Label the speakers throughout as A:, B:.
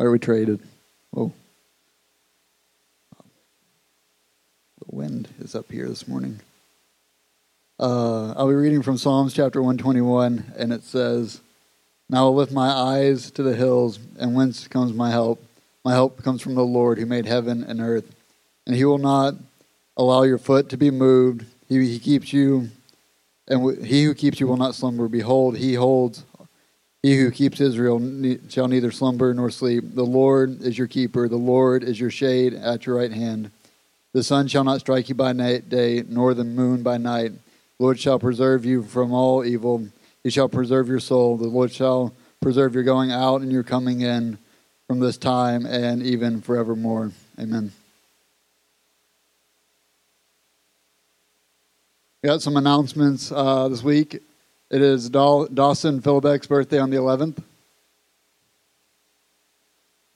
A: Are we traded? Oh. The wind is up here this morning. Uh, I'll be reading from Psalms chapter 121, and it says, Now I'll lift my eyes to the hills, and whence comes my help? My help comes from the Lord who made heaven and earth. And he will not allow your foot to be moved. He, he keeps you, and he who keeps you will not slumber. Behold, he holds he who keeps Israel shall neither slumber nor sleep. The Lord is your keeper. The Lord is your shade at your right hand. The sun shall not strike you by night, day, nor the moon by night. The Lord shall preserve you from all evil. He shall preserve your soul. The Lord shall preserve your going out and your coming in from this time and even forevermore. Amen. We got some announcements uh, this week. It is Dawson Philbeck's birthday on the 11th.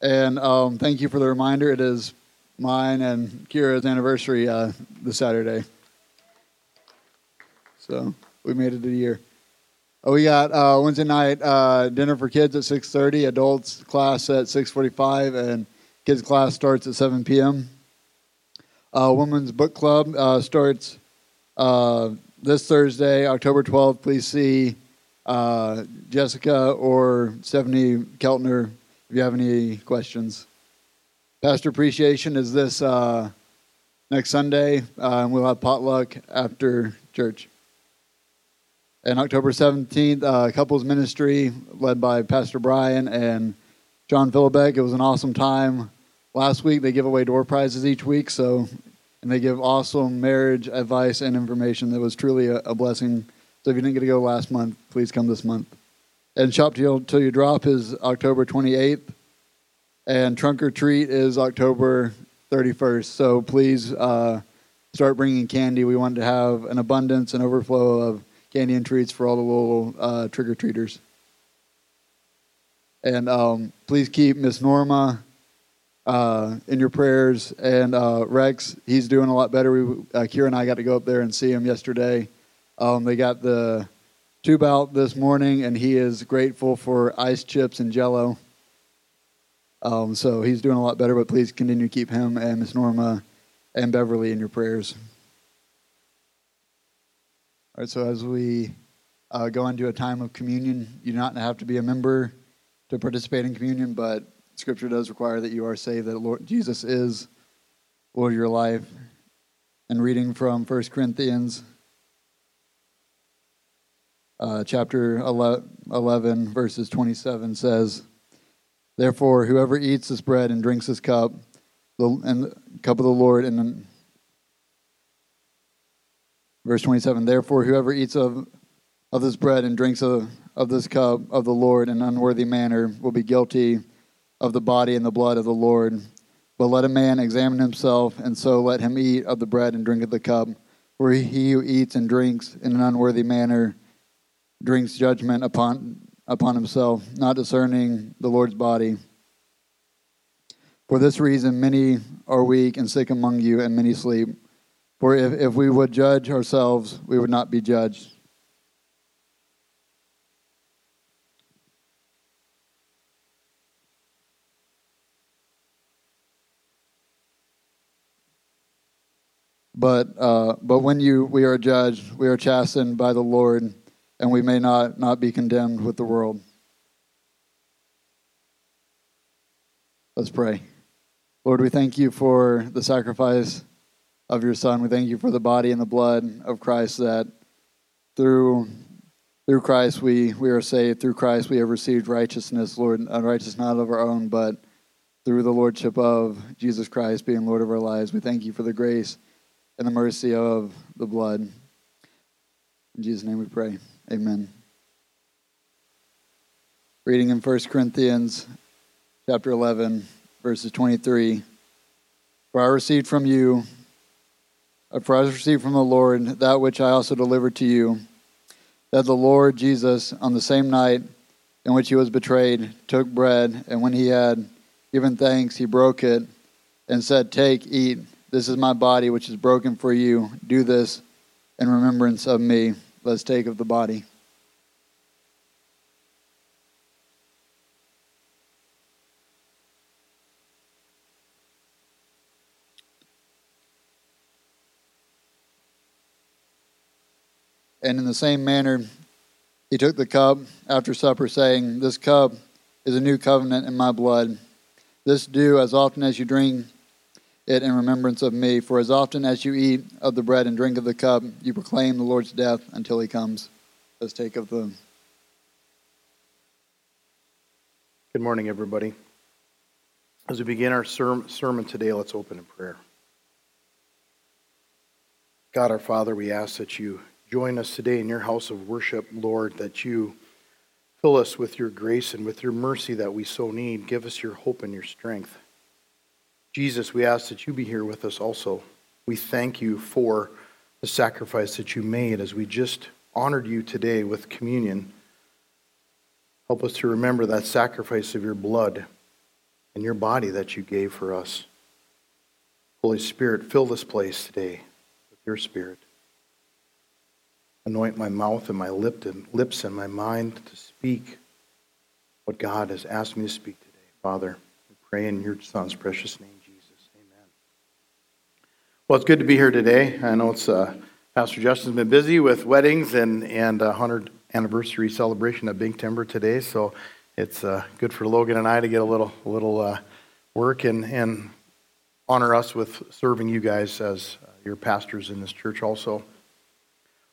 A: And um, thank you for the reminder. It is mine and Kira's anniversary uh, this Saturday. So we made it a year. Oh, we got uh, Wednesday night uh, dinner for kids at 6.30, adults class at 6.45, and kids class starts at 7 p.m. Uh, women's book club uh, starts uh, this Thursday, October 12th, please see uh, Jessica or Stephanie Keltner if you have any questions. Pastor Appreciation is this uh, next Sunday, uh, and we'll have potluck after church. And October 17th, uh, couples ministry led by Pastor Brian and John Philbeck. It was an awesome time. Last week, they give away door prizes each week, so and they give awesome marriage advice and information that was truly a, a blessing. So if you didn't get to go last month, please come this month. And Shop Till, Till You Drop is October 28th, and Trunk or Treat is October 31st. So please uh, start bringing candy. We want to have an abundance and overflow of candy and treats for all the little uh, trick or treaters. And um, please keep Miss Norma uh, in your prayers. And uh, Rex, he's doing a lot better. We, uh, Kira and I got to go up there and see him yesterday. Um, they got the tube out this morning, and he is grateful for ice chips and jello. Um, so he's doing a lot better, but please continue to keep him and Miss Norma and Beverly in your prayers. All right, so as we uh, go into a time of communion, you do not have to be a member to participate in communion, but Scripture does require that you are saved, that Lord Jesus is Lord of your life. And reading from 1 Corinthians uh, chapter 11, verses 27 says, Therefore, whoever eats this bread and drinks this cup, the, and the cup of the Lord, and verse 27, Therefore, whoever eats of, of this bread and drinks of, of this cup of the Lord in an unworthy manner will be guilty of the body and the blood of the Lord. But let a man examine himself, and so let him eat of the bread and drink of the cup. For he who eats and drinks in an unworthy manner drinks judgment upon, upon himself, not discerning the Lord's body. For this reason, many are weak and sick among you, and many sleep. For if, if we would judge ourselves, we would not be judged. But uh, but when you we are judged, we are chastened by the Lord, and we may not not be condemned with the world. Let's pray. Lord, we thank you for the sacrifice of your Son. We thank you for the body and the blood of Christ that through through Christ we, we are saved. Through Christ we have received righteousness, Lord, righteousness not of our own, but through the Lordship of Jesus Christ being Lord of our lives. We thank you for the grace and the mercy of the blood. In Jesus' name we pray. Amen. Reading in 1 Corinthians chapter 11, verses 23. For I received from you, uh, for I received from the Lord that which I also delivered to you, that the Lord Jesus, on the same night in which he was betrayed, took bread, and when he had given thanks, he broke it and said, Take, eat. This is my body, which is broken for you. Do this in remembrance of me. Let's take of the body. And in the same manner, he took the cup after supper, saying, This cup is a new covenant in my blood. This do as often as you drink it in remembrance of me. For as often as you eat of the bread and drink of the cup, you proclaim the Lord's death until he comes. Let's take of the.
B: Good morning, everybody. As we begin our sermon today, let's open in prayer. God our Father, we ask that you join us today in your house of worship, Lord, that you fill us with your grace and with your mercy that we so need. Give us your hope and your strength. Jesus, we ask that you be here with us also. We thank you for the sacrifice that you made as we just honored you today with communion. Help us to remember that sacrifice of your blood and your body that you gave for us. Holy Spirit, fill this place today with your spirit. Anoint my mouth and my lips and my mind to speak what God has asked me to speak today. Father, we pray in your Son's precious name. Well, it's good to be here today. I know it's uh, Pastor Justin's been busy with weddings and and a hundred anniversary celebration of Big Timber today, so it's uh, good for Logan and I to get a little a little uh, work and and honor us with serving you guys as uh, your pastors in this church also.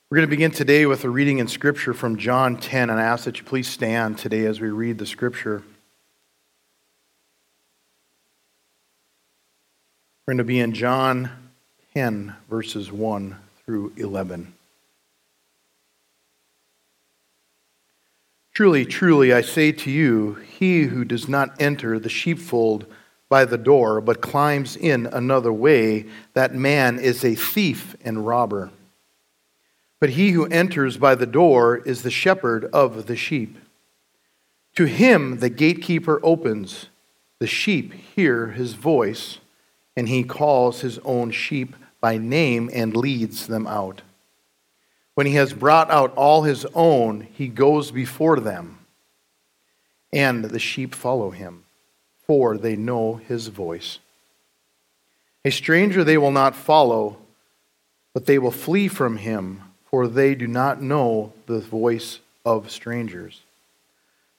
B: We're going to begin today with a reading in Scripture from John 10, and I ask that you please stand today as we read the Scripture. We're going to be in John 10, verses 1 through 11. Truly, truly, I say to you, he who does not enter the sheepfold by the door, but climbs in another way, that man is a thief and robber. But he who enters by the door is the shepherd of the sheep. To him the gatekeeper opens. The sheep hear his voice, and he calls his own sheep by name and leads them out. When he has brought out all his own, he goes before them, and the sheep follow him, for they know his voice. A stranger they will not follow, but they will flee from him for they do not know the voice of strangers.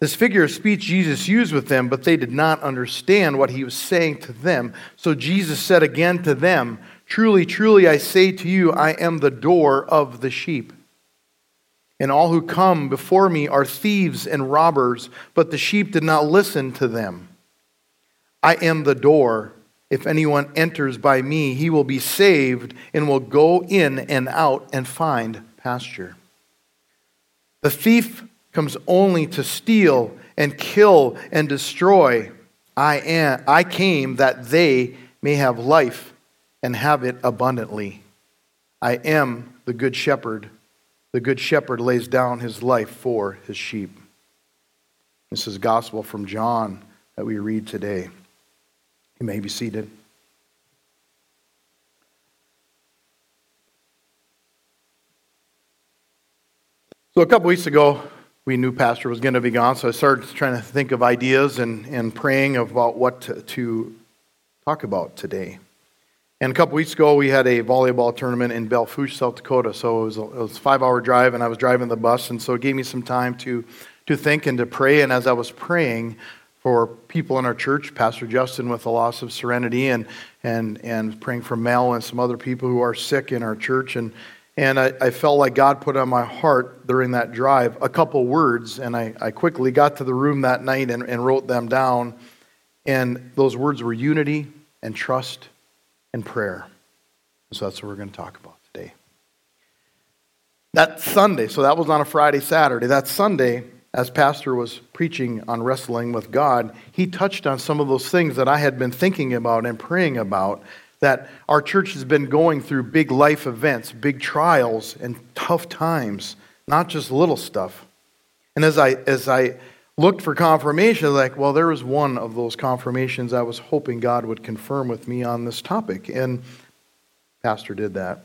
B: This figure of speech Jesus used with them, but they did not understand what he was saying to them. So Jesus said again to them, Truly, truly, I say to you, I am the door of the sheep. And all who come before me are thieves and robbers, but the sheep did not listen to them. I am the door. If anyone enters by me, he will be saved and will go in and out and find pasture. The thief comes only to steal and kill and destroy. I, am, I came that they may have life and have it abundantly. I am the good shepherd. The good shepherd lays down his life for his sheep. This is gospel from John that we read today. You may be seated. So, a couple weeks ago, we knew Pastor was going to be gone, so I started trying to think of ideas and, and praying about what to, to talk about today. And a couple weeks ago, we had a volleyball tournament in Belle Fourche, South Dakota. So it was a, it was a five hour drive, and I was driving the bus. And so it gave me some time to, to think and to pray. And as I was praying, for people in our church, Pastor Justin with the loss of Serenity, and, and, and praying for Mel and some other people who are sick in our church. And, and I, I felt like God put on my heart during that drive a couple words, and I, I quickly got to the room that night and, and wrote them down. And those words were unity and trust and prayer. So that's what we're going to talk about today. That Sunday, so that was on a Friday, Saturday. That Sunday, as Pastor was preaching on wrestling with God, he touched on some of those things that I had been thinking about and praying about. That our church has been going through big life events, big trials, and tough times, not just little stuff. And as I, as I looked for confirmation, like, well, there was one of those confirmations I was hoping God would confirm with me on this topic. And Pastor did that.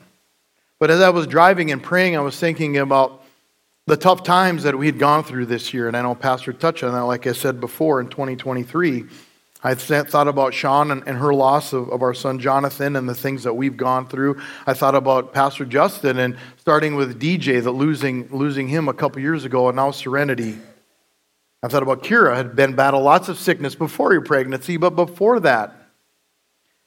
B: But as I was driving and praying, I was thinking about the tough times that we had gone through this year. And I know Pastor touched on that, like I said before, in 2023. I thought about Sean and, and her loss of, of, our son Jonathan and the things that we've gone through. I thought about Pastor Justin and starting with DJ, that losing, losing him a couple years ago, and now Serenity. I thought about Kira, had been battle lots of sickness before your pregnancy, but before that.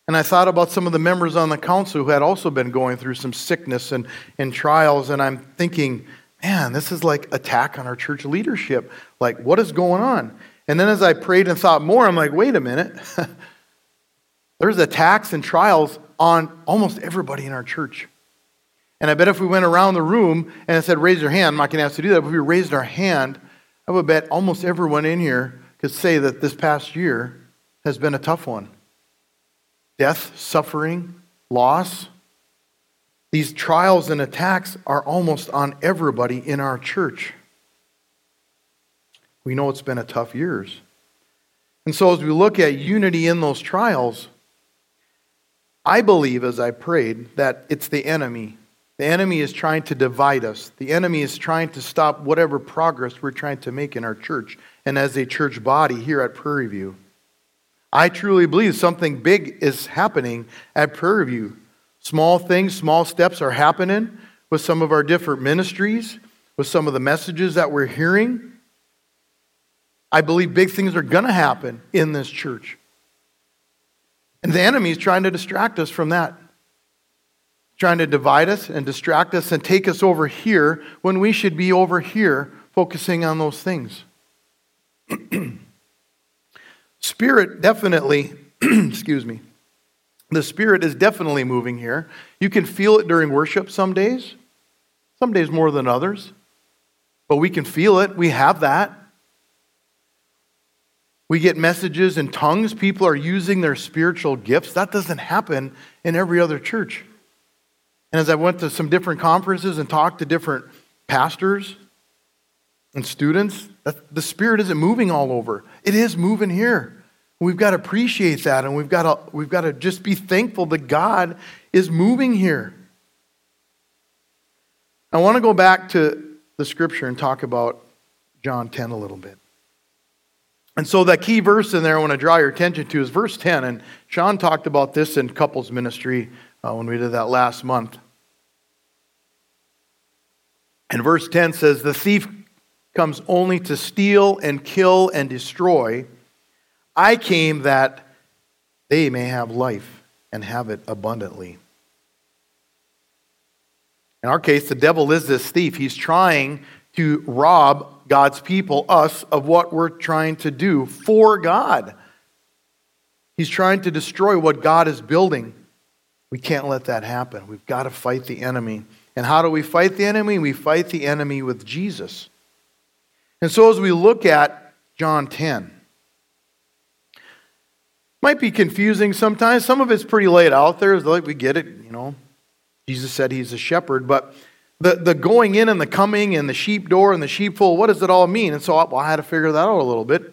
B: And I thought about some of the members on the council who had also been going through some sickness and, and trials, and I'm thinking, man, this is like attack on our church leadership. Like, what is going on? And then as I prayed and thought more, I'm like, wait a minute. There's attacks and trials on almost everybody in our church. And I bet if we went around the room and I said, raise your hand, I'm not going to ask you to do that, but if we raised our hand, I would bet almost everyone in here could say that this past year has been a tough one. Death, suffering, loss. These trials and attacks are almost on everybody in our church. We know it's been a tough years. And so as we look at unity in those trials, I believe as I prayed that it's the enemy. The enemy is trying to divide us. The enemy is trying to stop whatever progress we're trying to make in our church and as a church body here at Prairie View. I truly believe something big is happening at Prairie View. Small things, small steps are happening with some of our different ministries, with some of the messages that we're hearing. I believe big things are going to happen in this church. And the enemy is trying to distract us from that. Trying to divide us and distract us and take us over here when we should be over here focusing on those things. Spirit definitely, excuse me, the Spirit is definitely moving here. You can feel it during worship some days, some days more than others, but we can feel it. We have that. We get messages in tongues. People are using their spiritual gifts. That doesn't happen in every other church. And as I went to some different conferences and talked to different pastors and students, the Spirit isn't moving all over. It is moving here. We've got to appreciate that, and we've got to, we've got to just be thankful that God is moving here. I want to go back to the scripture and talk about John 10 a little bit. And so that key verse in there I want to draw your attention to is verse 10. And Sean talked about this in couples ministry uh, when we did that last month. And verse 10 says, The thief comes only to steal and kill and destroy. I came that they may have life and have it abundantly. In our case, the devil is this thief. He's trying to rob God's people, us, of what we're trying to do for God. He's trying to destroy what God is building. We can't let that happen. We've got to fight the enemy. And how do we fight the enemy? We fight the enemy with Jesus. And so as we look at John 10, might be confusing sometimes. Some of it's pretty laid out there. Like we get it, you know. Jesus said he's a shepherd, but the, the going in and the coming and the sheep door and the sheepfold, what does it all mean? And so well, I had to figure that out a little bit.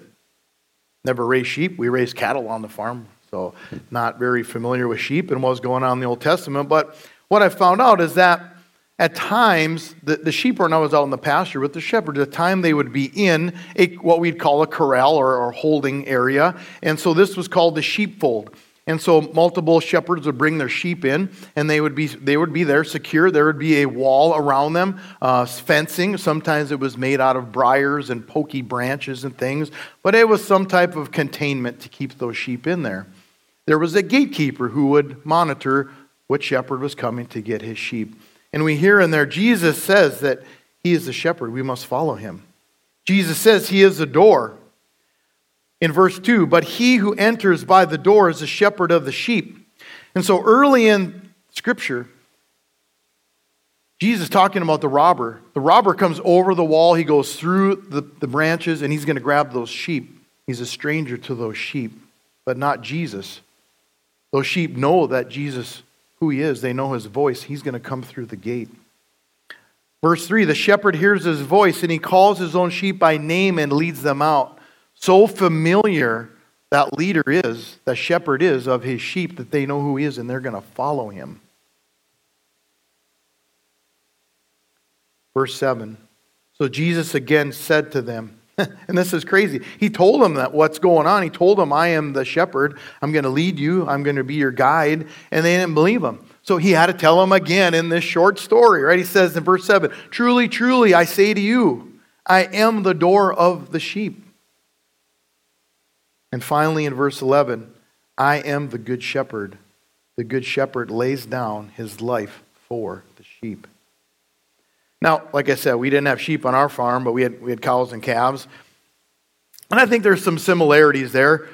B: Never raised sheep. We raised cattle on the farm, so not very familiar with sheep and what was going on in the Old Testament. But what I found out is that at times, the, the sheep were not always out in the pasture with the shepherd. At the time, they would be in a, what we'd call a corral or, or holding area. And so this was called the sheepfold. And so multiple shepherds would bring their sheep in, and they would be they would be there secure. There would be a wall around them, uh, fencing. Sometimes it was made out of briars and pokey branches and things, but it was some type of containment to keep those sheep in there. There was a gatekeeper who would monitor what shepherd was coming to get his sheep. And we hear in there Jesus says that he is the shepherd. We must follow him. Jesus says he is the door in verse 2 But he who enters by the door is the shepherd of the sheep. And so early in Scripture, Jesus talking about the robber. The robber comes over the wall, he goes through the, the branches, and he's going to grab those sheep. He's a stranger to those sheep, but not Jesus. Those sheep know that Jesus, who he is, they know his voice. He's going to come through the gate. Verse 3 The shepherd hears his voice, and he calls his own sheep by name and leads them out. So familiar that leader is, that shepherd is of his sheep, that they know who he is and they're going to follow him. Verse 7 So Jesus again said to them, and this is crazy. He told them that what's going on. He told them, I am the shepherd. I'm going to lead you. I'm going to be your guide. And they didn't believe him. So he had to tell them again in this short story, right? He says in verse 7 Truly, truly, I say to you, I am the door of the sheep. And finally, in verse 11, I am the good shepherd. The good shepherd lays down his life for the sheep. Now, like I said, we didn't have sheep on our farm, but we had, we had cows and calves. And I think there's some similarities there.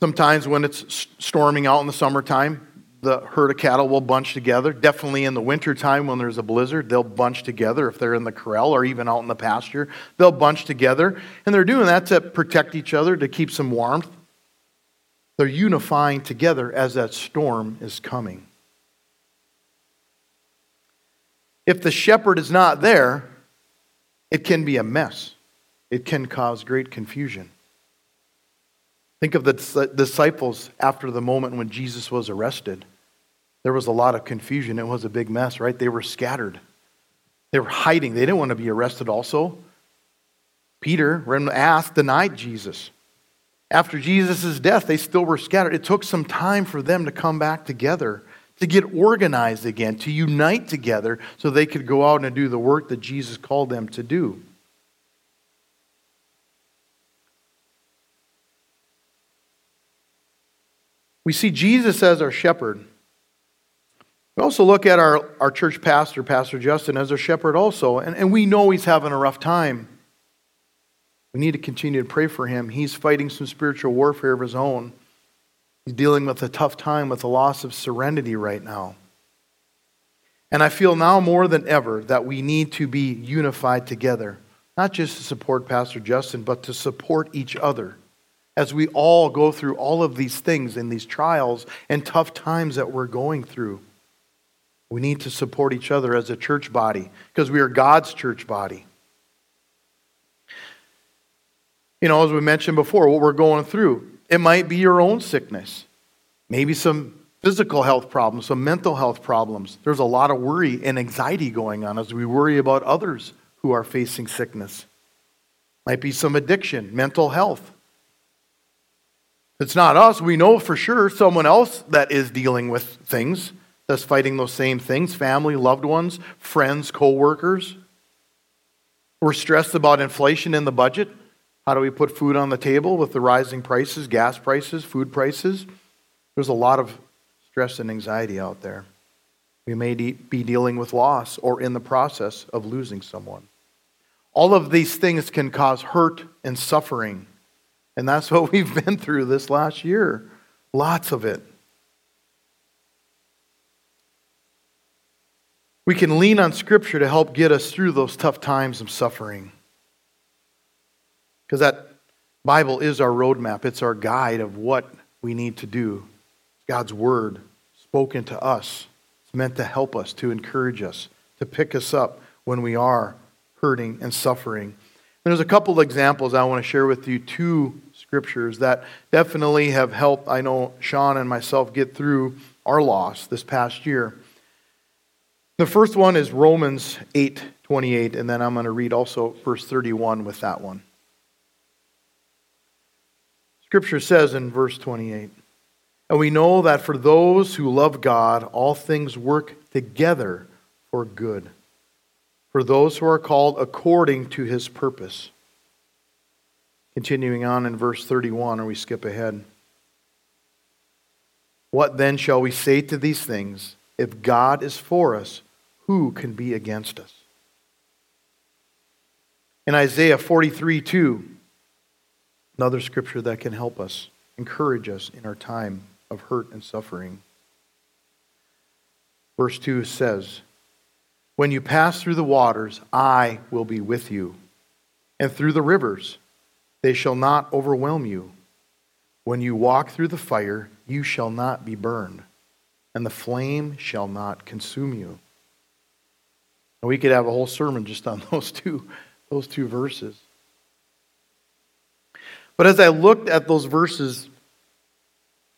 B: Sometimes when it's storming out in the summertime, the herd of cattle will bunch together. Definitely in the wintertime when there's a blizzard, they'll bunch together. If they're in the corral or even out in the pasture, they'll bunch together. And they're doing that to protect each other, to keep some warmth. They're unifying together as that storm is coming. If the shepherd is not there, it can be a mess. It can cause great confusion. Think of the disciples after the moment when Jesus was arrested. There was a lot of confusion. It was a big mess, right? They were scattered. They were hiding. They didn't want to be arrested also. Peter, when asked, denied Jesus. After Jesus' death, they still were scattered. It took some time for them to come back together to get organized again, to unite together so they could go out and do the work that Jesus called them to do. We see Jesus as our shepherd. We also look at our, our church pastor, Pastor Justin, as a shepherd also, and, and we know he's having a rough time. We need to continue to pray for him. He's fighting some spiritual warfare of his own. He's dealing with a tough time with the loss of Serenity right now. And I feel now more than ever that we need to be unified together, not just to support Pastor Justin, but to support each other as we all go through all of these things and these trials and tough times that we're going through. We need to support each other as a church body because we are God's church body. You know, as we mentioned before, what we're going through, it might be your own sickness, maybe some physical health problems, some mental health problems. There's a lot of worry and anxiety going on as we worry about others who are facing sickness. Might be some addiction, mental health. It's not us. We know for sure someone else that is dealing with things, that's fighting those same things family, loved ones, friends, co workers. We're stressed about inflation in the budget. How do we put food on the table with the rising prices, gas prices, food prices? There's a lot of stress and anxiety out there. We may be dealing with loss or in the process of losing someone. All of these things can cause hurt and suffering. And that's what we've been through this last year. Lots of it. We can lean on Scripture to help get us through those tough times of suffering. Because that Bible is our roadmap, it's our guide of what we need to do. God's Word spoken to us. It's meant to help us, to encourage us, to pick us up when we are hurting and suffering. There's a couple of examples I want to share with you, two scriptures that definitely have helped, I know, Sean and myself get through our loss this past year. The first one is Romans 8 28, and then I'm going to read also verse 31 with that one. Scripture says in verse 28 And we know that for those who love God, all things work together for good, for those who are called according to his purpose. Continuing on in verse 31, or we skip ahead. What then shall we say to these things? If God is for us, who can be against us? In Isaiah 43 2, Another scripture that can help us, encourage us in our time of hurt and suffering. Verse 2 says, When you pass through the waters, I will be with you, and through the rivers, they shall not overwhelm you. When you walk through the fire, you shall not be burned, and the flame shall not consume you. And we could have a whole sermon just on those two, those two verses. But as I looked at those verses,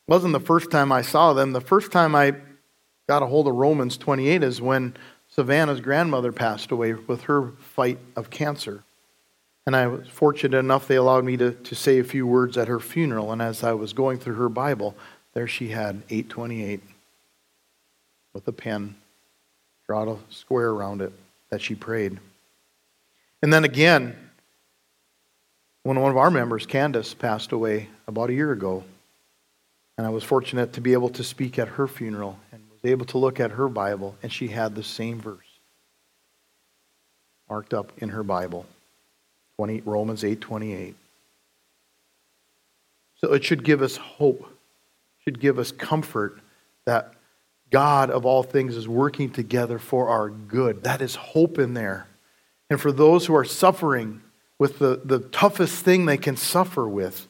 B: wasn't the first time I saw them. The first time I got a hold of Romans 28 is when Savannah's grandmother passed away with her fight of cancer. And I was fortunate enough, they allowed me to, to say a few words at her funeral. And as I was going through her Bible, there she had 828 with a pen, draw a square around it that she prayed. And then again, when one of our members, Candace, passed away about a year ago, and I was fortunate to be able to speak at her funeral and was able to look at her Bible, and she had the same verse marked up in her Bible. 20, Romans 8:28. So it should give us hope. Should give us comfort that God of all things is working together for our good. That is hope in there. And for those who are suffering with the, the toughest thing they can suffer with,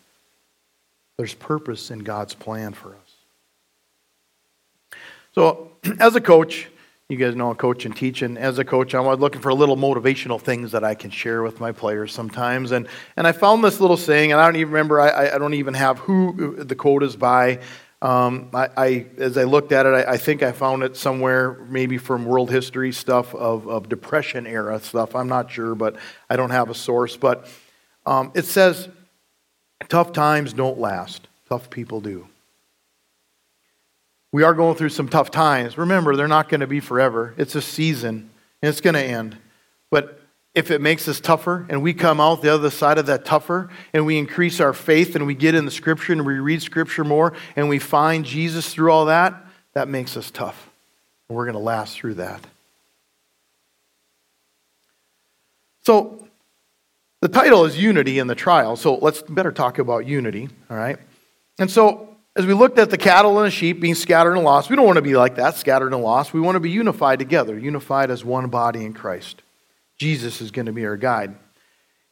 B: there's purpose in God's plan for us. So, as a coach, you guys know I coach and teach, and as a coach, I'm looking for a little motivational things that I can share with my players sometimes. And, and I found this little saying, and I don't even remember, I, I don't even have who the quote is by. Um, I, I, as I looked at it, I, I, think I found it somewhere, maybe from world history stuff of, of Depression era stuff. I'm not sure, but I don't have a source. But um, it says, tough times don't last, tough people do we are going through some tough times. Remember, they're not going to be forever. It's a season, and it's going to end. But if it makes us tougher and we come out the other side of that tougher and we increase our faith and we get in the scripture and we read scripture more and we find Jesus through all that, that makes us tough. And we're going to last through that. So, the title is Unity in the Trial. So, let's better talk about unity, all right? And so, as we looked at the cattle and the sheep being scattered and lost, we don't want to be like that, scattered and lost. We want to be unified together, unified as one body in Christ. Jesus is going to be our guide.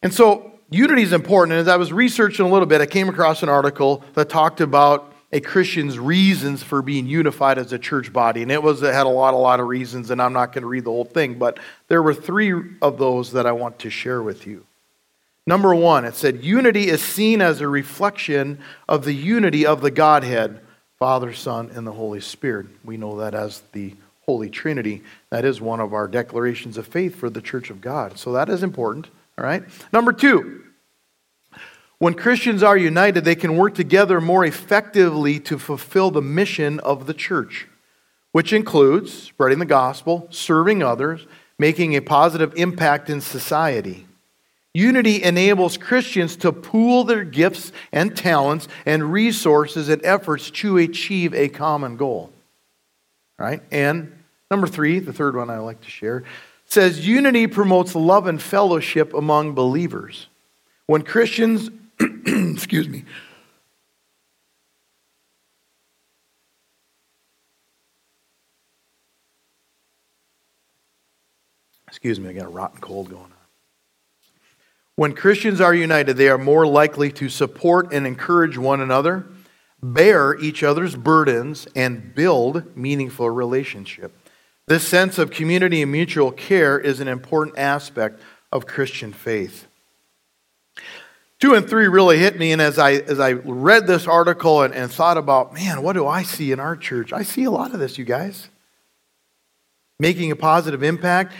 B: And so, unity is important. And as I was researching a little bit, I came across an article that talked about a Christian's reasons for being unified as a church body. And it was it had a lot, a lot of reasons, and I'm not going to read the whole thing, but there were three of those that I want to share with you. Number one, it said unity is seen as a reflection of the unity of the Godhead, Father, Son, and the Holy Spirit. We know that as the Holy Trinity. That is one of our declarations of faith for the Church of God. So that is important. All right. Number two, when Christians are united, they can work together more effectively to fulfill the mission of the church, which includes spreading the gospel, serving others, making a positive impact in society. Unity enables Christians to pool their gifts and talents and resources and efforts to achieve a common goal. Right? And number three, the third one I like to share, says unity promotes love and fellowship among believers. When Christians, excuse me, excuse me, I got a rotten cold going on. When Christians are united, they are more likely to support and encourage one another, bear each other's burdens, and build meaningful relationship. This sense of community and mutual care is an important aspect of Christian faith. Two and three really hit me, and as I, as I read this article and, and thought about, man, what do I see in our church? I see a lot of this, you guys. Making a positive impact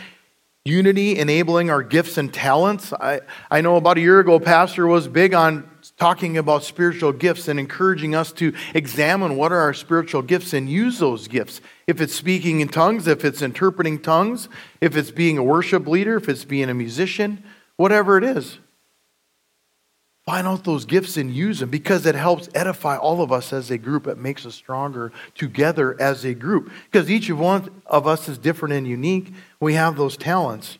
B: unity, enabling our gifts and talents. I, I know about a year ago, Pastor was big on talking about spiritual gifts and encouraging us to examine what are our spiritual gifts and use those gifts. If it's speaking in tongues, if it's interpreting tongues, if it's being a worship leader, if it's being a musician, whatever it is. Find out those gifts and use them because it helps edify all of us as a group. It makes us stronger together as a group. Because each of one of us is different and unique. We have those talents.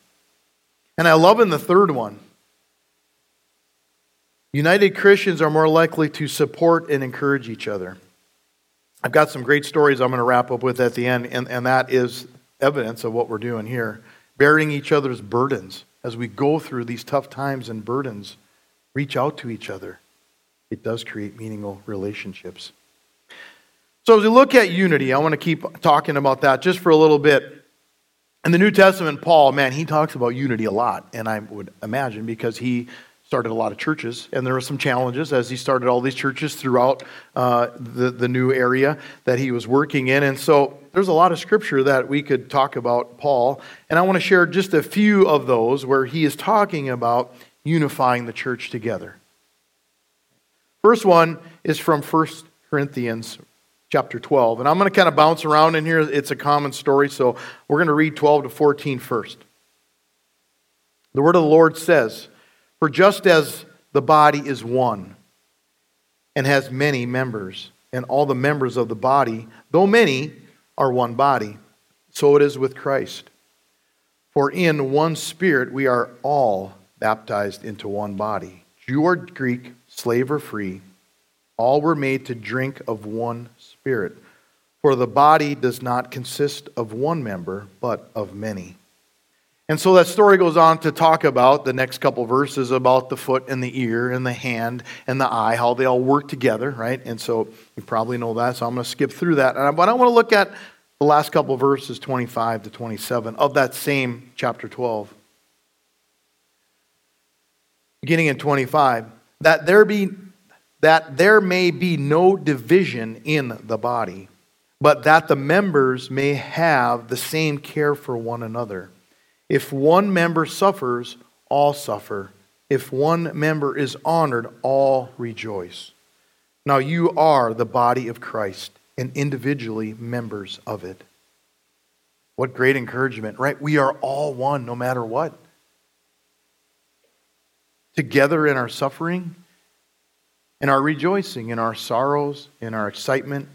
B: And I love in the third one. United Christians are more likely to support and encourage each other. I've got some great stories I'm going to wrap up with at the end, and, and that is evidence of what we're doing here. Bearing each other's burdens as we go through these tough times and burdens reach out to each other. It does create meaningful relationships. So, as we look at unity, I want to keep talking about that just for a little bit. In the New Testament, Paul, man, he talks about unity a lot, and I would imagine because he started a lot of churches, and there were some challenges as he started all these churches throughout uh, the, the new area that he was working in. And so there's a lot of scripture that we could talk about Paul, and I want to share just a few of those where he is talking about unifying the church together. First one is from 1 Corinthians chapter 12. And I'm going to kind of bounce around in here. It's a common story, so we're going to read 12 to 14 first. The word of the Lord says, For just as the body is one and has many members, and all the members of the body, though many, are one body, so it is with Christ. For in one spirit we are all baptized into one body Jew or Greek, slave or free, all were made to drink of one spirit. For the body does not consist of one member, but of many. And so that story goes on to talk about the next couple verses about the foot and the ear and the hand and the eye, how they all work together, right? And so you probably know that, so I'm going to skip through that. But I want to look at the last couple verses, 25 to 27, of that same chapter 12. Beginning in 25, that there be that there may be no division in the body, but that the members may have the same care for one another. If one member suffers, all suffer. If one member is honored, all rejoice. Now you are the body of Christ and individually members of it. What great encouragement, right? We are all one no matter what. Together in our suffering, in our rejoicing, in our sorrows, in our excitement,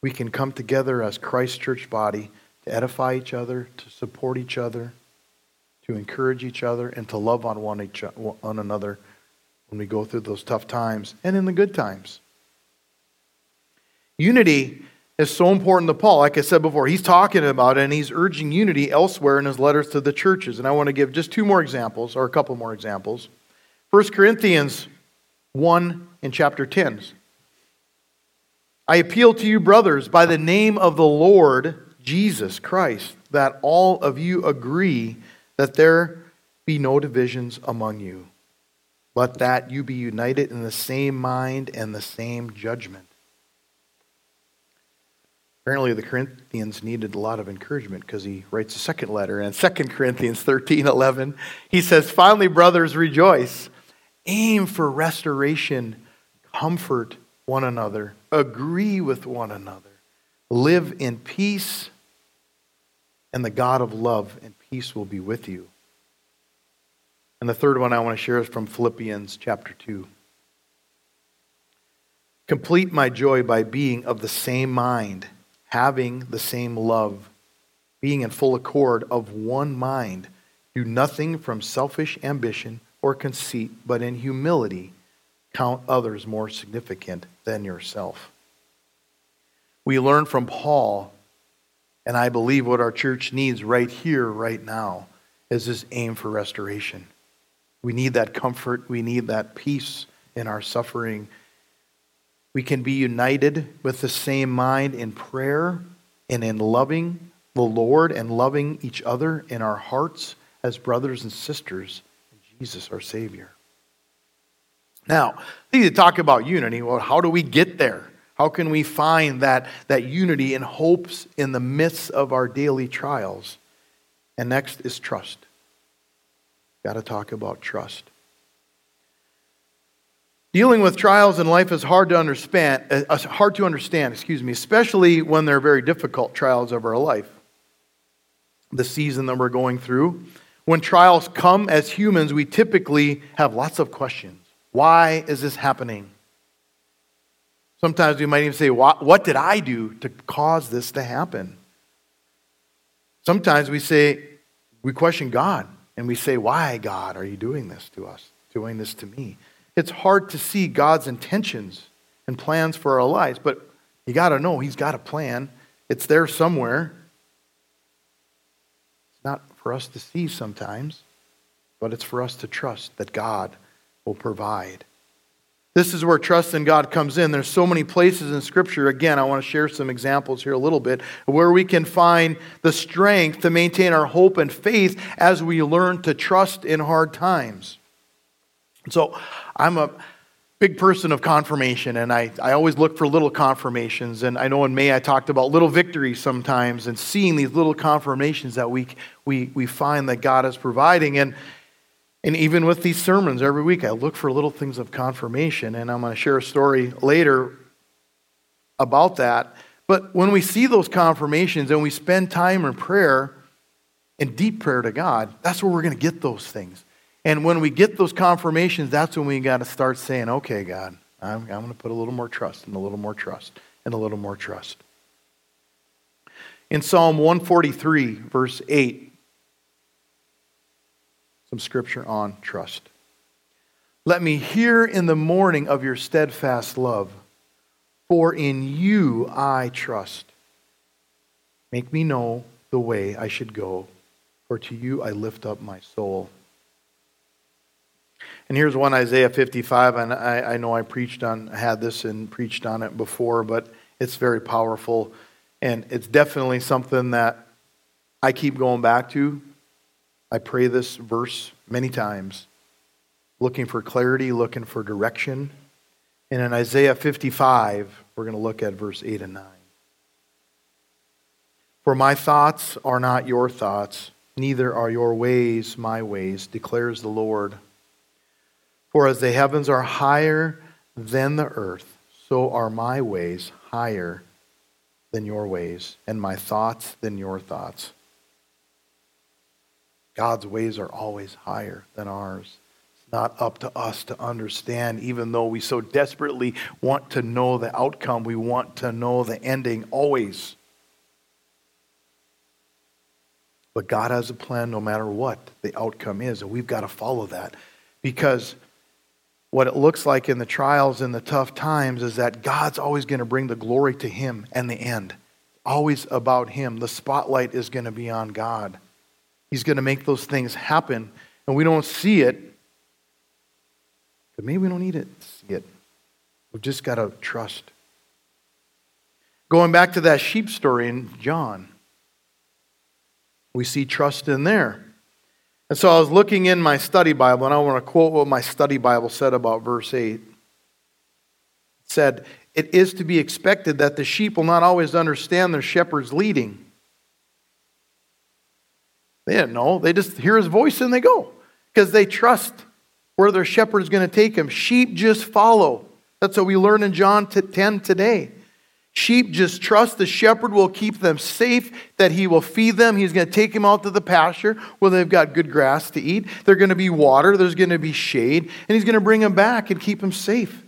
B: we can come together as Christ Church body to edify each other, to support each other, to encourage each other, and to love on one, each, one another when we go through those tough times and in the good times. Unity is so important to Paul. Like I said before, he's talking about it and he's urging unity elsewhere in his letters to the churches. And I want to give just two more examples, or a couple more examples. 1 Corinthians 1 in chapter 10. I appeal to you, brothers, by the name of the Lord Jesus Christ, that all of you agree that there be no divisions among you, but that you be united in the same mind and the same judgment. Apparently, the Corinthians needed a lot of encouragement because he writes a second letter. And 2 Corinthians 13 11, he says, Finally, brothers, rejoice. Aim for restoration comfort one another, agree with one another, live in peace, and the God of love and peace will be with you. And the third one I want to share is from Philippians chapter 2. Complete my joy by being of the same mind, having the same love, being in full accord of one mind. Do nothing from selfish ambition or conceit, but in humility count others more significant than yourself. We learn from Paul, and I believe what our church needs right here, right now, is this aim for restoration. We need that comfort, we need that peace in our suffering. We can be united with the same mind in prayer and in loving the Lord and loving each other in our hearts as brothers and sisters in Jesus our Savior. Now, I need to talk about unity. Well, how do we get there? How can we find that, that unity and hopes in the midst of our daily trials? And next is trust. Got to talk about trust. Dealing with trials in life is hard to understand, uh, hard to understand, excuse me, especially when they're very difficult trials of our life. The season that we're going through, when trials come as humans, we typically have lots of questions. Why is this happening? Sometimes we might even say, What did I do to cause this to happen? Sometimes we say, we question God and we say, Why, God, are you doing this to us, doing this to me? It's hard to see God's intentions and plans for our lives, but you got to know He's got a plan. It's there somewhere. It's not for us to see sometimes, but it's for us to trust that God will provide. This is where trust in God comes in. There's so many places in Scripture. Again, I want to share some examples here a little bit where we can find the strength to maintain our hope and faith as we learn to trust in hard times. So, I'm a big person of confirmation, and I, I always look for little confirmations. And I know in May I talked about little victories sometimes and seeing these little confirmations that we, we, we find that God is providing. And And even with these sermons every week, I look for little things of confirmation. And I'm going to share a story later about that. But when we see those confirmations and we spend time in prayer, and deep prayer to God, that's where we're going to get those things. And when we get those confirmations, that's when we got to start saying, okay, God, I'm, I'm going to put a little more trust and a little more trust and a little more trust. In Psalm 143, verse 8, some scripture on trust. Let me hear in the morning of your steadfast love, for in you I trust. Make me know the way I should go, for to you I lift up my soul. And here's one Isaiah 55, and I, I know I preached on, had this and preached on it before, but it's very powerful. And it's definitely something that I keep going back to. I pray this verse many times, looking for clarity, looking for direction. And in Isaiah 55, we're going to look at verse 8 and 9. For my thoughts are not your thoughts, neither are your ways my ways, declares the Lord. For as the heavens are higher than the earth, so are my ways higher than your ways, and my thoughts than your thoughts. God's ways are always higher than ours. It's not up to us to understand, even though we so desperately want to know the outcome, we want to know the ending always. But God has a plan no matter what the outcome is, and we've got to follow that because what it looks like in the trials and the tough times is that God's always going to bring the glory to Him and the end. Always about Him. The spotlight is going to be on God. He's going to make those things happen, and we don't see it. But maybe we don't need it see it. We've just got to trust. Going back to that sheep story in John, we see trust in there. And so I was looking in my study Bible, and I want to quote what my study Bible said about verse 8. It said, It is to be expected that the sheep will not always understand their shepherd's leading. They didn't know. They just hear his voice and they go because they trust where their shepherd is going to take them. Sheep just follow. That's what we learn in John 10 today. Sheep just trust the shepherd will keep them safe, that he will feed them. He's going to take them out to the pasture where they've got good grass to eat. There's going to be water, there's going to be shade, and he's going to bring them back and keep them safe.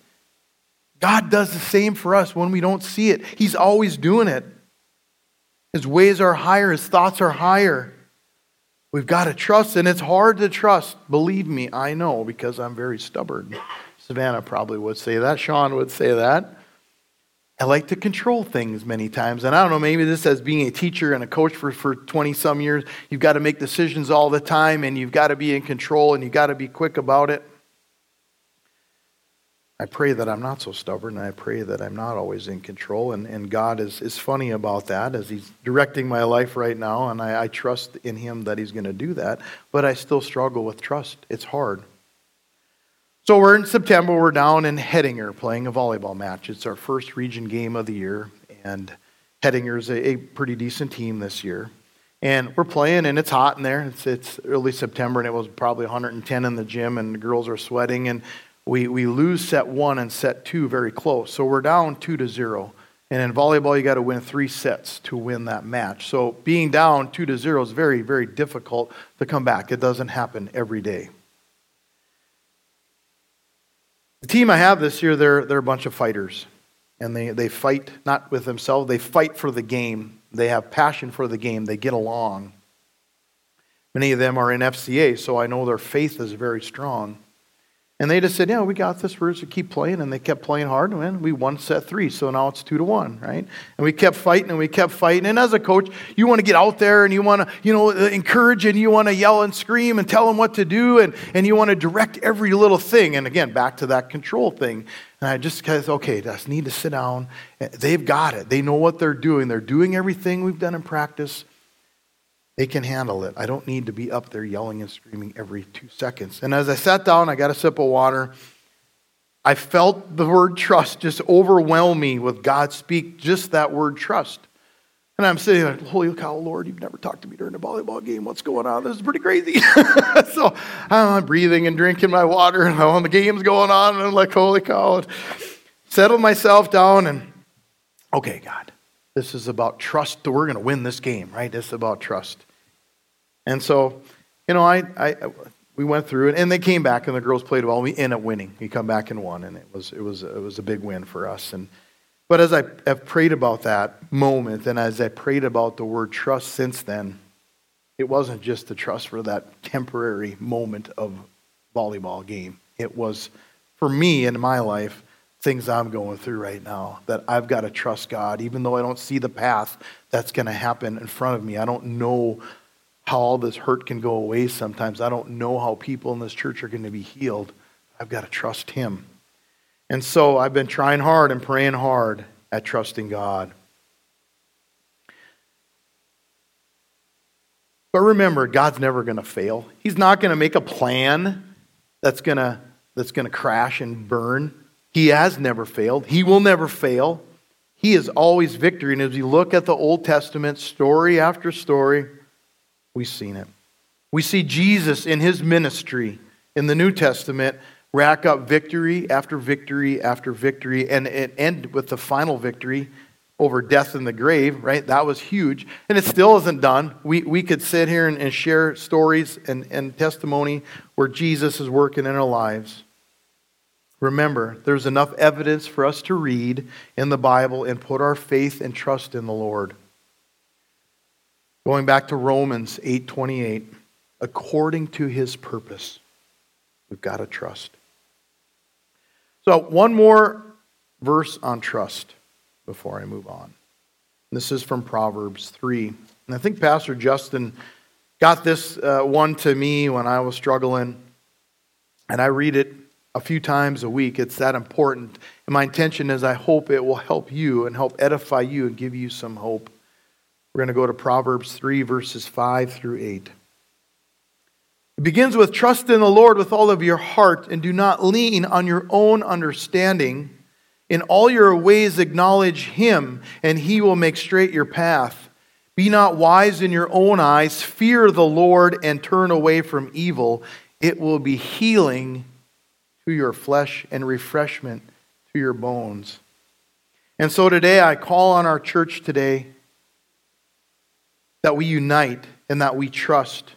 B: God does the same for us when we don't see it. He's always doing it. His ways are higher, his thoughts are higher. We've got to trust, and it's hard to trust. Believe me, I know because I'm very stubborn. Savannah probably would say that. Sean would say that. I like to control things many times. And I don't know, maybe this as being a teacher and a coach for, for 20 some years, you've got to make decisions all the time and you've got to be in control and you've got to be quick about it. I pray that I'm not so stubborn I pray that I'm not always in control. And, and God is, is funny about that as He's directing my life right now. And I, I trust in Him that He's going to do that. But I still struggle with trust. It's hard. So we're in September. We're down in Hettinger playing a volleyball match. It's our first region game of the year, and Hettinger's a, a pretty decent team this year. And we're playing, and it's hot in there. It's, it's early September, and it was probably 110 in the gym, and the girls are sweating. And we, we lose set one and set two very close. So we're down two to zero. And in volleyball, you got to win three sets to win that match. So being down two to zero is very, very difficult to come back. It doesn't happen every day. The team I have this year, they're, they're a bunch of fighters. And they, they fight not with themselves, they fight for the game. They have passion for the game, they get along. Many of them are in FCA, so I know their faith is very strong. And they just said, Yeah, we got this. We're just keep playing. And they kept playing hard. And we won set three. So now it's two to one, right? And we kept fighting and we kept fighting. And as a coach, you want to get out there and you want to, you know, uh, encourage and you want to yell and scream and tell them what to do. And, and you want to direct every little thing. And again, back to that control thing. And I just of, okay, just need to sit down. They've got it. They know what they're doing. They're doing everything we've done in practice. They can handle it. I don't need to be up there yelling and screaming every two seconds. And as I sat down, I got a sip of water. I felt the word trust just overwhelm me with God speak just that word trust. And I'm sitting there, holy cow, Lord, you've never talked to me during a volleyball game. What's going on? This is pretty crazy. so I'm breathing and drinking my water, and the game's going on, and I'm like, holy cow. Settle myself down, and okay, God, this is about trust. That we're going to win this game, right? This is about trust. And so, you know, I, I we went through it, and they came back, and the girls played well. We ended up winning. We come back and won, and it was it was it was a big win for us. And but as I have prayed about that moment, and as I prayed about the word trust since then, it wasn't just the trust for that temporary moment of volleyball game. It was for me in my life things I'm going through right now that I've got to trust God, even though I don't see the path that's going to happen in front of me. I don't know how all this hurt can go away sometimes. I don't know how people in this church are going to be healed. I've got to trust Him. And so I've been trying hard and praying hard at trusting God. But remember, God's never going to fail. He's not going to make a plan that's going to that's going to crash and burn. He has never failed. He will never fail. He is always victory. And as we look at the Old Testament, story after story, we've seen it. We see Jesus in his ministry in the New Testament rack up victory after victory after victory and, end with the final victory over death in the grave, right? That was huge. And it still isn't done. We, we could sit here and, and share stories and, and testimony where Jesus is working in our lives. Remember, there's enough evidence for us to read in the Bible and put our faith and trust in the Lord. Going back to Romans 8:28, according to his purpose, we've got to trust. So, one more verse on trust before I move on. This is from Proverbs 3. And I think Pastor Justin got this uh, one to me when I was struggling. And I read it a few times a week. It's that important. And my intention is I hope it will help you and help edify you and give you some hope. We're going to go to Proverbs 3, verses 5 through 8. It begins with trust in the Lord with all of your heart and do not lean on your own understanding. In all your ways acknowledge him, and he will make straight your path. Be not wise in your own eyes. Fear the Lord and turn away from evil. It will be healing to your flesh and refreshment to your bones. And so today I call on our church today that we unite and that we trust.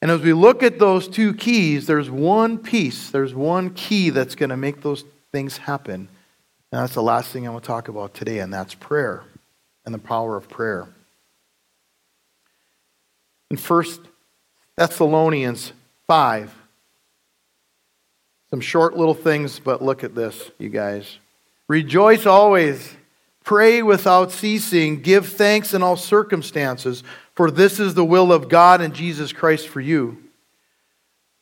B: And as we look at those two keys, there's one piece, there's one key that's going to make those things happen. And that's the last thing I want to talk about today, and that's prayer and the power of prayer. In 1 Thessalonians 5, some short little things, but look at this, you guys. Rejoice always, pray without ceasing, give thanks in all circumstances, for this is the will of God and Jesus Christ for you.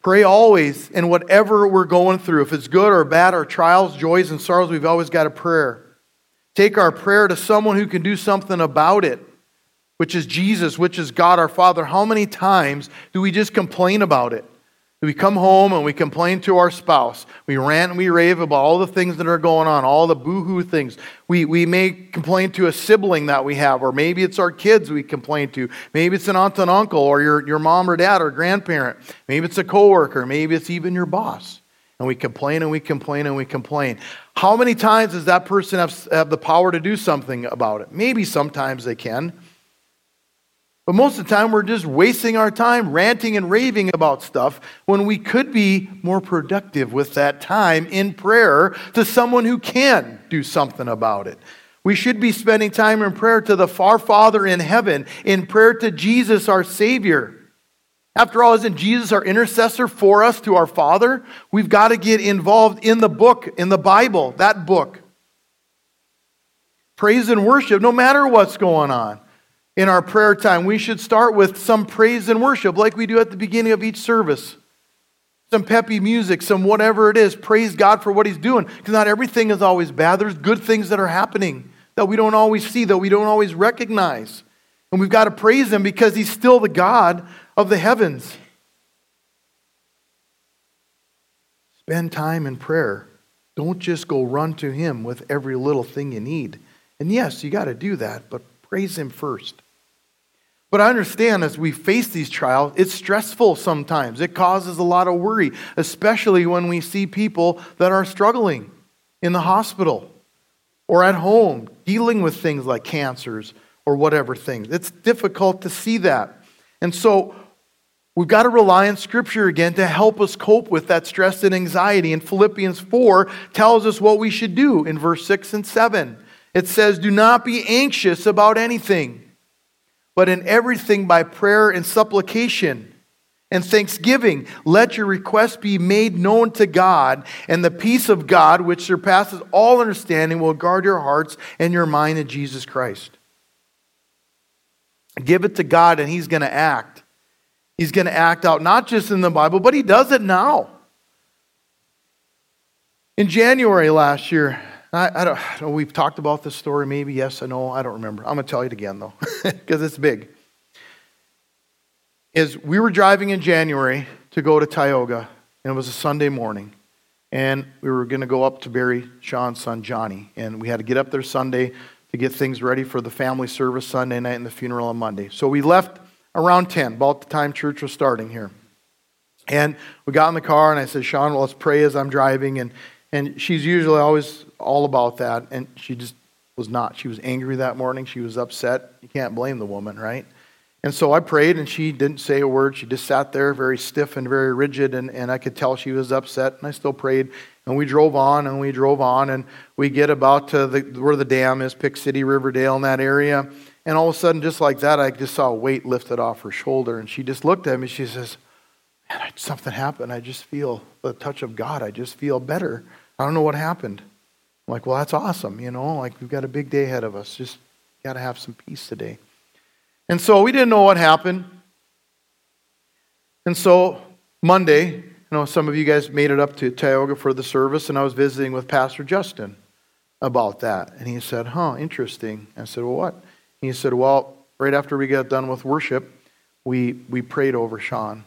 B: Pray always in whatever we're going through. If it's good or bad, our trials, joys, and sorrows, we've always got a prayer. Take our prayer to someone who can do something about it, which is Jesus, which is God our Father. How many times do we just complain about it? We come home and we complain to our spouse. We rant and we rave about all the things that are going on, all the boohoo things. We, we may complain to a sibling that we have, or maybe it's our kids we complain to. Maybe it's an aunt and uncle, or your, your mom or dad or grandparent. Maybe it's a coworker. Maybe it's even your boss. And we complain and we complain and we complain. How many times does that person have, have the power to do something about it? Maybe sometimes they can. But most of the time, we're just wasting our time ranting and raving about stuff when we could be more productive with that time in prayer to someone who can do something about it. We should be spending time in prayer to the far Father in heaven, in prayer to Jesus, our Savior. After all, isn't Jesus our intercessor for us to our Father? We've got to get involved in the book, in the Bible, that book. Praise and worship, no matter what's going on in our prayer time, we should start with some praise and worship, like we do at the beginning of each service. Some peppy music, some whatever it is. Praise God for what He's doing. Because not everything is always bad. There's good things that are happening that we don't always see, that we don't always recognize. And we've got to praise Him because He's still the God of the heavens. Spend time in prayer. Don't just go run to Him with every little thing you need. And yes, you got to do that, but Praise Him first. But I understand as we face these trials, it's stressful sometimes. It causes a lot of worry, especially when we see people that are struggling in the hospital or at home, dealing with things like cancers or whatever things. It's difficult to see that. And so we've got to rely on Scripture again to help us cope with that stress and anxiety. And Philippians 4 tells us what we should do in verse 6 and 7. It says, Do not be anxious about anything but in everything by prayer and supplication and thanksgiving, let your requests be made known to God, and the peace of God, which surpasses all understanding, will guard your hearts and your mind in Jesus Christ. Give it to God, and He's going to act. He's going to act out, not just in the Bible, but He does it now. In January last year, I, I, don't know, we've talked about this story maybe, yes, I know, I don't remember. I'm going to tell it again though, because it's big. Is we were driving in January to go to Tioga, and it was a Sunday morning, and we were going to go up to bury Sean's son Johnny, and we had to get up there Sunday to get things ready for the family service Sunday night and the funeral on Monday. So we left around 10, about the time church was starting here. And we got in the car, and I said, Sean, well, let's pray as I'm driving. And, and she's usually always all about that, and she just was not. She was angry that morning. She was upset. You can't blame the woman, right? And so I prayed, and she didn't say a word. She just sat there very stiff and very rigid, and, and I could tell she was upset, and I still prayed. And we drove on, and we drove on, and we get about to the, where the dam is, Pick City, Riverdale, in that area. And all of a sudden, just like that, I just saw a weight lifted off her shoulder, and she just looked at me. She says, Man, something happened. I just feel the touch of God. I just feel better. I don't know what happened. I'm like, well, that's awesome. You know, like we've got a big day ahead of us. Just got to have some peace today. And so we didn't know what happened. And so Monday, you know, some of you guys made it up to Tioga for the service, and I was visiting with Pastor Justin about that. And he said, huh, interesting. I said, well, what? he said, well, right after we got done with worship, we, we prayed over Sean.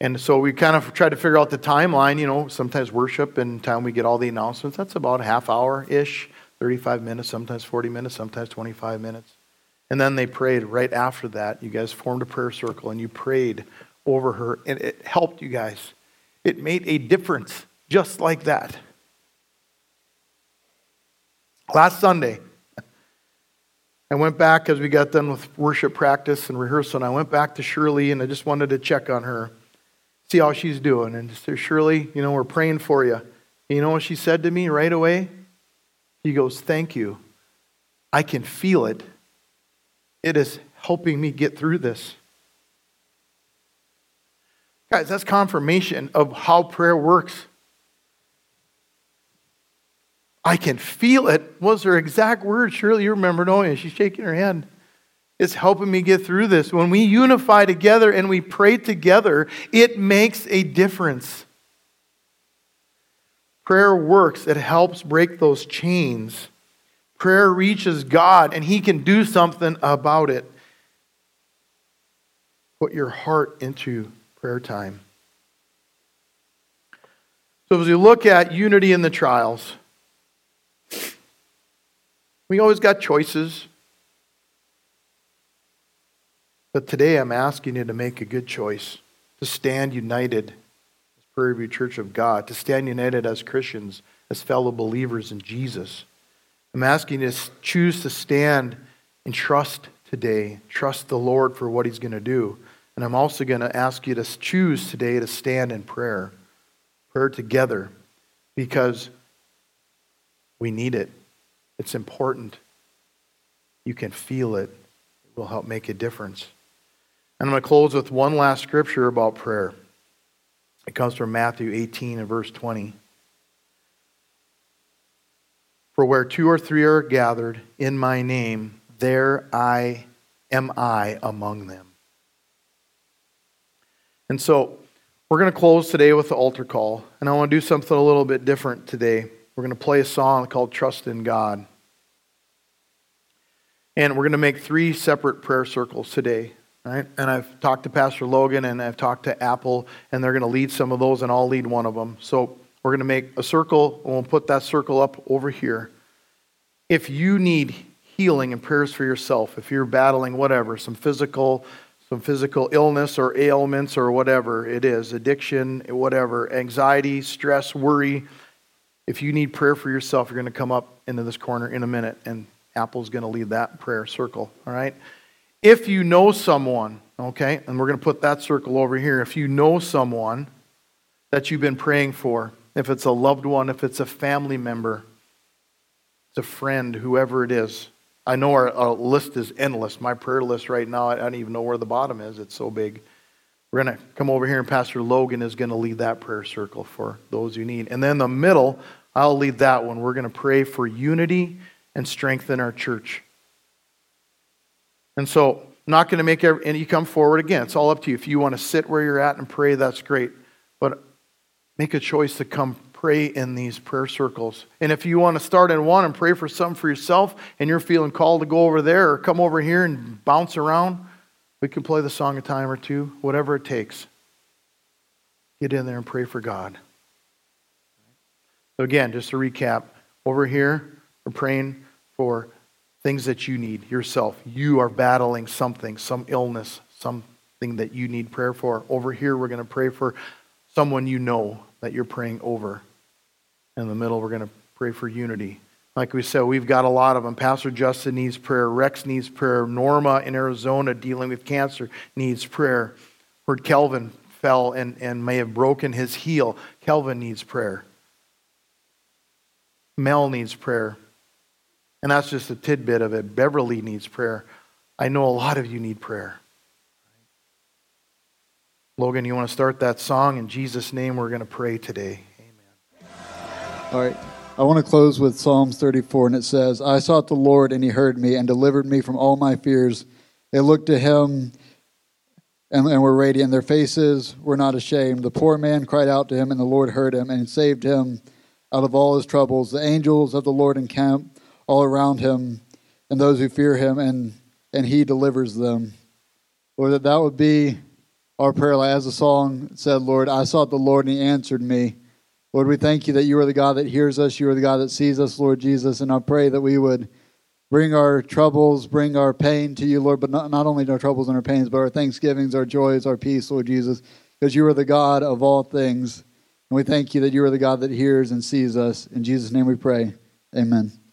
B: And so we kind of tried to figure out the timeline. You know, sometimes worship and time we get all the announcements, that's about a half hour ish, 35 minutes, sometimes 40 minutes, sometimes 25 minutes. And then they prayed right after that. You guys formed a prayer circle and you prayed over her, and it helped you guys. It made a difference just like that. Last Sunday, I went back as we got done with worship practice and rehearsal, and I went back to Shirley and I just wanted to check on her see how she's doing. And so, Shirley, you know, we're praying for you. And you know what she said to me right away? He goes, Thank you. I can feel it. It is helping me get through this. Guys, that's confirmation of how prayer works. I can feel it. Was her exact word? Shirley, you remember, you? She's shaking her head is helping me get through this. When we unify together and we pray together, it makes a difference. Prayer works, it helps break those chains. Prayer reaches God and He can do something about it. Put your heart into prayer time. So, as we look at unity in the trials, we always got choices. But today I'm asking you to make a good choice, to stand united as Prairie View Church of God, to stand united as Christians, as fellow believers in Jesus. I'm asking you to choose to stand and trust today, trust the Lord for what He's going to do. And I'm also going to ask you to choose today to stand in prayer, prayer together, because we need it. It's important. You can feel it. It will help make a difference. And I'm going to close with one last scripture about prayer. It comes from Matthew 18 and verse 20. For where two or three are gathered in my name, there I am I among them. And so we're going to close today with the altar call. And I want to do something a little bit different today. We're going to play a song called Trust in God. And we're going to make three separate prayer circles today. Right? And I've talked to Pastor Logan and I've talked to Apple, and they're going to lead some of those, and I'll lead one of them. So we're going to make a circle, and we'll put that circle up over here. If you need healing and prayers for yourself. If you're battling whatever, some physical, some physical illness or ailments or whatever it is, addiction, whatever, anxiety, stress, worry. If you need prayer for yourself, you're going to come up into this corner in a minute, and Apple's going to lead that prayer circle. All right. If you know someone, okay, and we're going to put that circle over here. If you know someone that you've been praying for, if it's a loved one, if it's a family member, it's a friend, whoever it is. I know our, our list is endless. My prayer list right now, I don't even know where the bottom is. It's so big. We're going to come over here, and Pastor Logan is going to lead that prayer circle for those you need. And then the middle, I'll lead that one. We're going to pray for unity and strengthen our church. And so, I'm not going to make every, and you come forward again. It's all up to you. If you want to sit where you're at and pray, that's great. But make a choice to come pray in these prayer circles. And if you want to start in one and pray for something for yourself and you're feeling called to go over there or come over here and bounce around, we can play the song a time or two, whatever it takes. Get in there and pray for God. So, again, just to recap, over here, we're praying for things that you need yourself. You are battling something, some illness, something that you need prayer for. Over here, we're going to pray for someone you know that you're praying over. In the middle, we're going to pray for unity. Like we said, we've got a lot of them. Pastor Justin needs prayer. Rex needs prayer. Norma in Arizona dealing with cancer needs prayer. Heard Kelvin fell and, and may have broken his heel. Kelvin needs prayer. Mel needs prayer. And that's just a tidbit of it. Beverly needs prayer. I know a lot of you need prayer. Logan, you want to start that song? In Jesus' name, we're going to pray today. Amen.
A: All right. I want to close with Psalms 34, and it says, I sought the Lord, and he heard me and delivered me from all my fears. They looked to him and, and were radiant. Their faces were not ashamed. The poor man cried out to him, and the Lord heard him and saved him out of all his troubles. The angels of the Lord encamp all around him and those who fear him, and, and he delivers them. Lord, that that would be our prayer. Like As the song said, Lord, I sought the Lord, and he answered me. Lord, we thank you that you are the God that hears us. You are the God that sees us, Lord Jesus. And I pray that we would bring our troubles, bring our pain to you, Lord, but not, not only our troubles and our pains, but our thanksgivings, our joys, our peace, Lord Jesus, because you are the God of all things. And we thank you that you are the God that hears and sees us. In Jesus' name we pray. Amen.